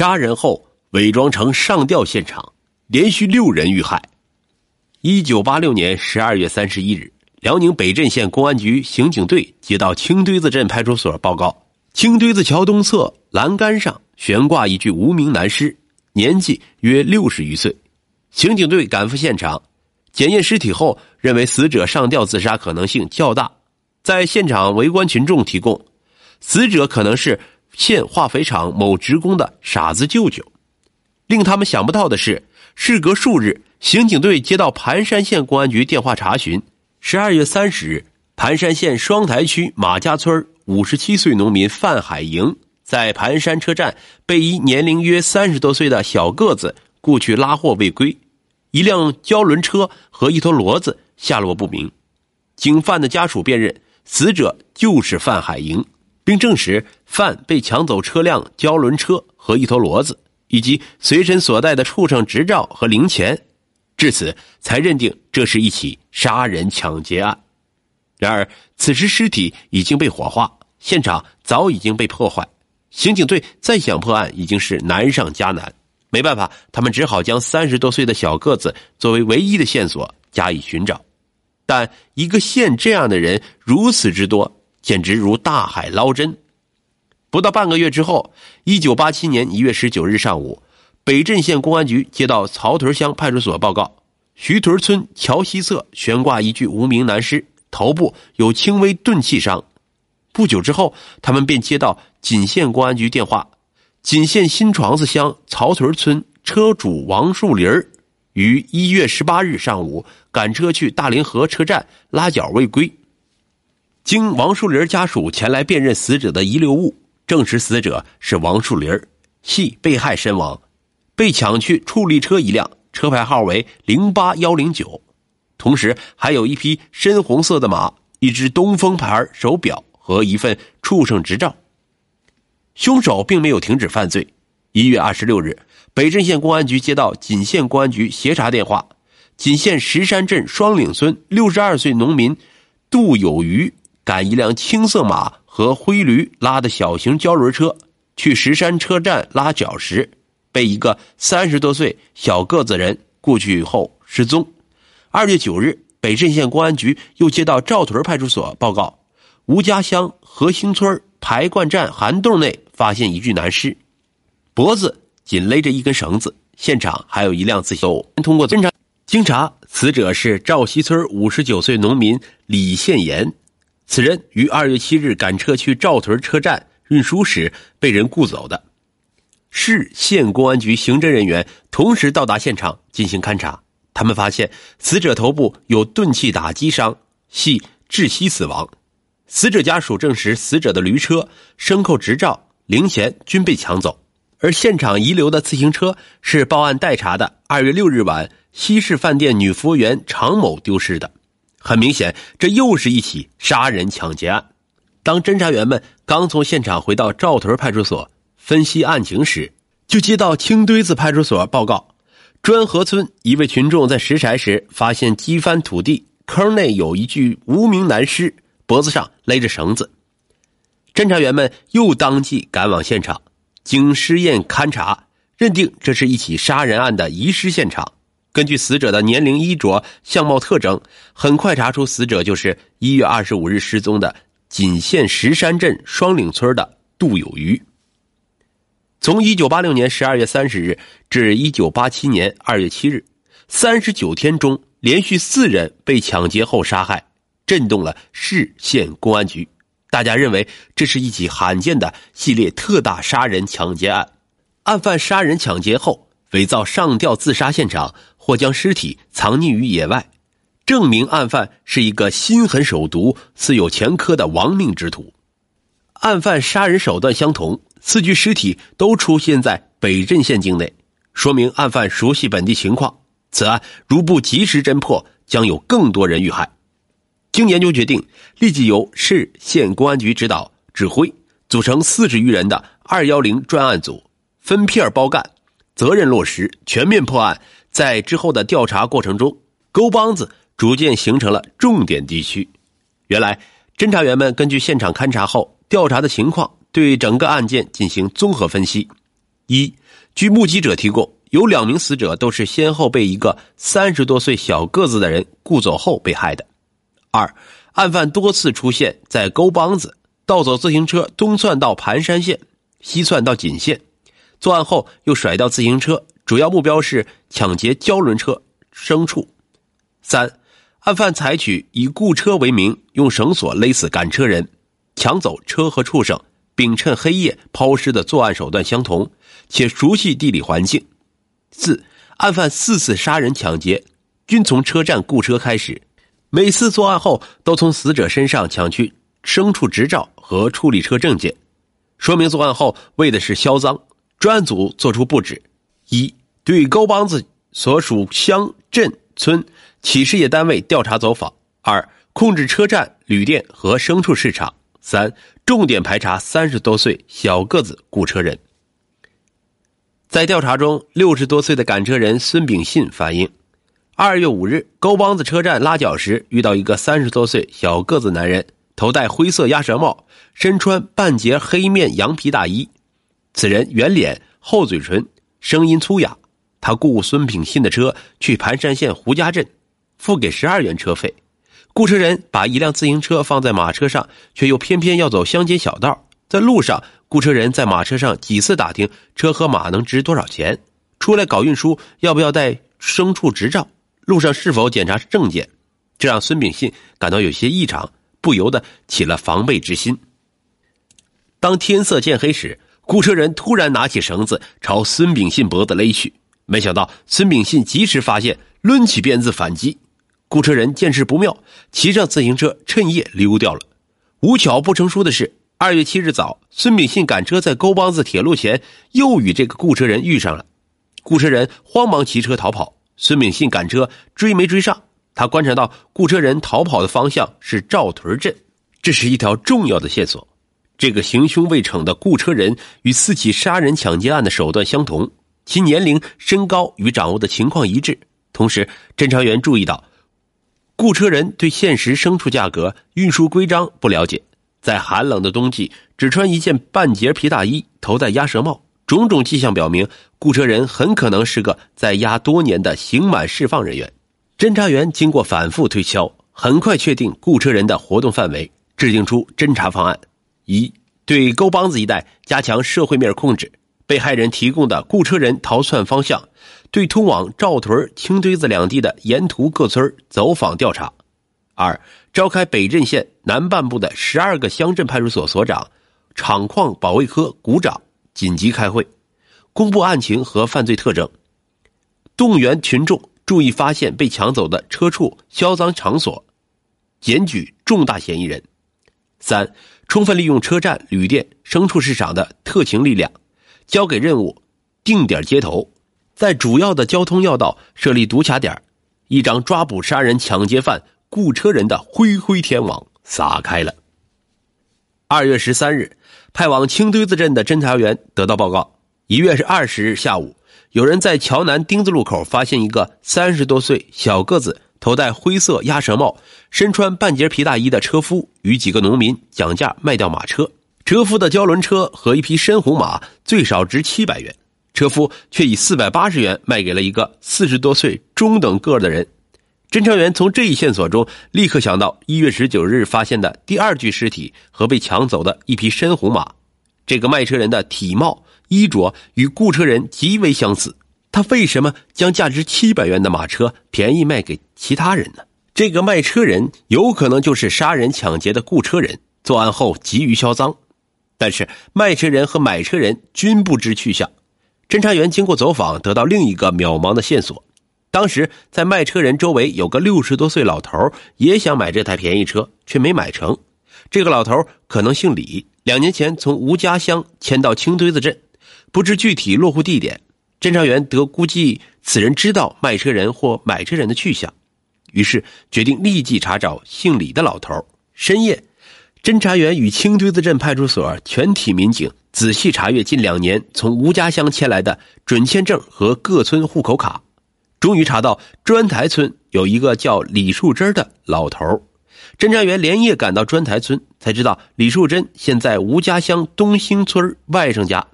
杀人后伪装成上吊现场，连续六人遇害。一九八六年十二月三十一日，辽宁北镇县公安局刑警队接到青堆子镇派出所报告：青堆子桥东侧栏杆上悬挂一具无名男尸，年纪约六十余岁。刑警队赶赴现场，检验尸体后，认为死者上吊自杀可能性较大。在现场围观群众提供，死者可能是县化肥厂某职工的傻子舅舅。令他们想不到的是，事隔数日。刑警队接到盘山县公安局电话查询，十二月三十日，盘山县双台区马家村五十七岁农民范海营在盘山车站被一年龄约三十多岁的小个子雇去拉货未归，一辆胶轮车和一头骡子下落不明。经范的家属辨认，死者就是范海营，并证实范被抢走车辆、胶轮车和一头骡子，以及随身所带的畜生执照和零钱。至此，才认定这是一起杀人抢劫案。然而，此时尸体已经被火化，现场早已经被破坏。刑警队再想破案已经是难上加难。没办法，他们只好将三十多岁的小个子作为唯一的线索加以寻找。但一个县这样的人如此之多，简直如大海捞针。不到半个月之后，一九八七年一月十九日上午。北镇县公安局接到曹屯乡派出所报告，徐屯村桥西侧悬挂一具无名男尸，头部有轻微钝器伤。不久之后，他们便接到锦县公安局电话，锦县新床子乡曹屯村车主王树林于一月十八日上午赶车去大凌河车站拉脚未归。经王树林家属前来辨认死者的遗留物，证实死者是王树林系被害身亡。被抢去处理车一辆，车牌号为零八幺零九，同时还有一匹深红色的马、一只东风牌手表和一份畜生执照。凶手并没有停止犯罪。一月二十六日，北镇县公安局接到锦县公安局协查电话，锦县石山镇双岭村六十二岁农民杜有余赶一辆青色马和灰驴拉的小型胶轮车去石山车站拉脚时。被一个三十多岁小个子人雇去后失踪。二月九日，北镇县公安局又接到赵屯派出所报告，吴家乡河兴村排灌站涵洞内发现一具男尸，脖子紧勒着一根绳子，现场还有一辆自行。通过侦查，经查，死者是赵西村五十九岁农民李宪言，此人于二月七日赶车去赵屯车站运输时被人雇走的。市县公安局刑侦人员同时到达现场进行勘查，他们发现死者头部有钝器打击伤，系窒息死亡。死者家属证实，死者的驴车、牲口执照、零钱均被抢走，而现场遗留的自行车是报案待查的二月六日晚西市饭店女服务员常某丢失的。很明显，这又是一起杀人抢劫案。当侦查员们刚从现场回到赵屯派出所。分析案情时，就接到青堆子派出所报告：砖河村一位群众在拾柴时发现基翻土地坑内有一具无名男尸，脖子上勒着绳子。侦查员们又当即赶往现场，经尸验勘查，认定这是一起杀人案的遗失现场。根据死者的年龄、衣着、相貌特征，很快查出死者就是一月二十五日失踪的锦县石山镇双岭村的杜有余。从一九八六年十二月三十日至一九八七年二月七日，三十九天中连续四人被抢劫后杀害，震动了市县公安局。大家认为这是一起罕见的系列特大杀人抢劫案。案犯杀人抢劫后伪造上吊自杀现场，或将尸体藏匿于野外，证明案犯是一个心狠手毒、似有前科的亡命之徒。案犯杀人手段相同。四具尸体都出现在北镇县境内，说明案犯熟悉本地情况。此案如不及时侦破，将有更多人遇害。经研究决定，立即由市县公安局指导指挥，组成四十余人的“二幺零”专案组，分片包干，责任落实，全面破案。在之后的调查过程中，沟帮子逐渐形成了重点地区。原来，侦查员们根据现场勘查后调查的情况。对整个案件进行综合分析，一，据目击者提供，有两名死者都是先后被一个三十多岁小个子的人雇走后被害的。二，案犯多次出现在沟帮子，盗走自行车，东窜到盘山县，西窜到锦县，作案后又甩掉自行车，主要目标是抢劫胶轮车、牲畜。三，案犯采取以雇车为名，用绳索勒死赶车人，抢走车和畜生。并趁黑夜抛尸的作案手段相同，且熟悉地理环境。四，案犯四次杀人抢劫，均从车站雇车开始，每次作案后都从死者身上抢去牲畜执照和处理车证件，说明作案后为的是销赃。专案组作出布置：一，对高帮子所属乡镇村企事业单位调查走访；二，控制车站、旅店和牲畜市场。三，重点排查三十多岁小个子雇车人。在调查中，六十多岁的赶车人孙炳信反映，二月五日，沟帮子车站拉脚时，遇到一个三十多岁小个子男人，头戴灰色鸭舌帽，身穿半截黑面羊皮大衣。此人圆脸、厚嘴唇，声音粗哑。他雇孙炳信的车去盘山县胡家镇，付给十二元车费。雇车人把一辆自行车放在马车上，却又偏偏要走乡间小道。在路上，雇车人在马车上几次打听车和马能值多少钱，出来搞运输要不要带牲畜执照，路上是否检查证件，这让孙炳信感到有些异常，不由得起了防备之心。当天色渐黑时，雇车人突然拿起绳子朝孙炳信脖子勒去，没想到孙炳信及时发现，抡起鞭子反击。雇车人见势不妙，骑上自行车趁夜溜掉了。无巧不成书的是，二月七日早，孙炳信赶车在沟帮子铁路前又与这个雇车人遇上了。雇车人慌忙骑车逃跑，孙炳信赶车追没追上。他观察到雇车人逃跑的方向是赵屯镇，这是一条重要的线索。这个行凶未逞的雇车人与四起杀人抢劫案的手段相同，其年龄、身高与掌握的情况一致。同时，侦查员注意到。雇车人对现实牲畜价格、运输规章不了解，在寒冷的冬季只穿一件半截皮大衣，头戴鸭舌帽，种种迹象表明，雇车人很可能是个在押多年的刑满释放人员。侦查员经过反复推敲，很快确定雇车人的活动范围，制定出侦查方案：一、对沟帮子一带加强社会面控制，被害人提供的雇车人逃窜方向。对通往赵屯、青堆子两地的沿途各村走访调查；二、召开北镇县南半部的十二个乡镇派出所所长、厂矿保卫科股长紧急开会，公布案情和犯罪特征，动员群众注意发现被抢走的车畜、销赃场所，检举重大嫌疑人；三、充分利用车站、旅店、牲畜市场的特情力量，交给任务，定点接头。在主要的交通要道设立堵卡点，一张抓捕杀人抢劫犯雇车人的恢恢天网撒开了。二月十三日，派往青堆子镇的侦查员得到报告：一月是二十日下午，有人在桥南丁字路口发现一个三十多岁小个子、头戴灰色鸭舌帽、身穿半截皮大衣的车夫与几个农民讲价卖掉马车。车夫的胶轮车和一匹深红马最少值七百元。车夫却以四百八十元卖给了一个四十多岁中等个的人。侦查员从这一线索中立刻想到一月十九日发现的第二具尸体和被抢走的一匹深红马。这个卖车人的体貌、衣着与雇车人极为相似，他为什么将价值七百元的马车便宜卖给其他人呢？这个卖车人有可能就是杀人抢劫的雇车人，作案后急于销赃，但是卖车人和买车人均不知去向。侦查员经过走访，得到另一个渺茫的线索。当时在卖车人周围有个六十多岁老头，也想买这台便宜车，却没买成。这个老头可能姓李，两年前从吴家乡迁到青堆子镇，不知具体落户地点。侦查员得估计此人知道卖车人或买车人的去向，于是决定立即查找姓李的老头。深夜。侦查员与青堆子镇派出所全体民警仔细查阅近两年从吴家乡迁来的准签证和各村户口卡，终于查到砖台村有一个叫李树珍的老头。侦查员连夜赶到砖台村，才知道李树珍现在吴家乡东兴村外甥家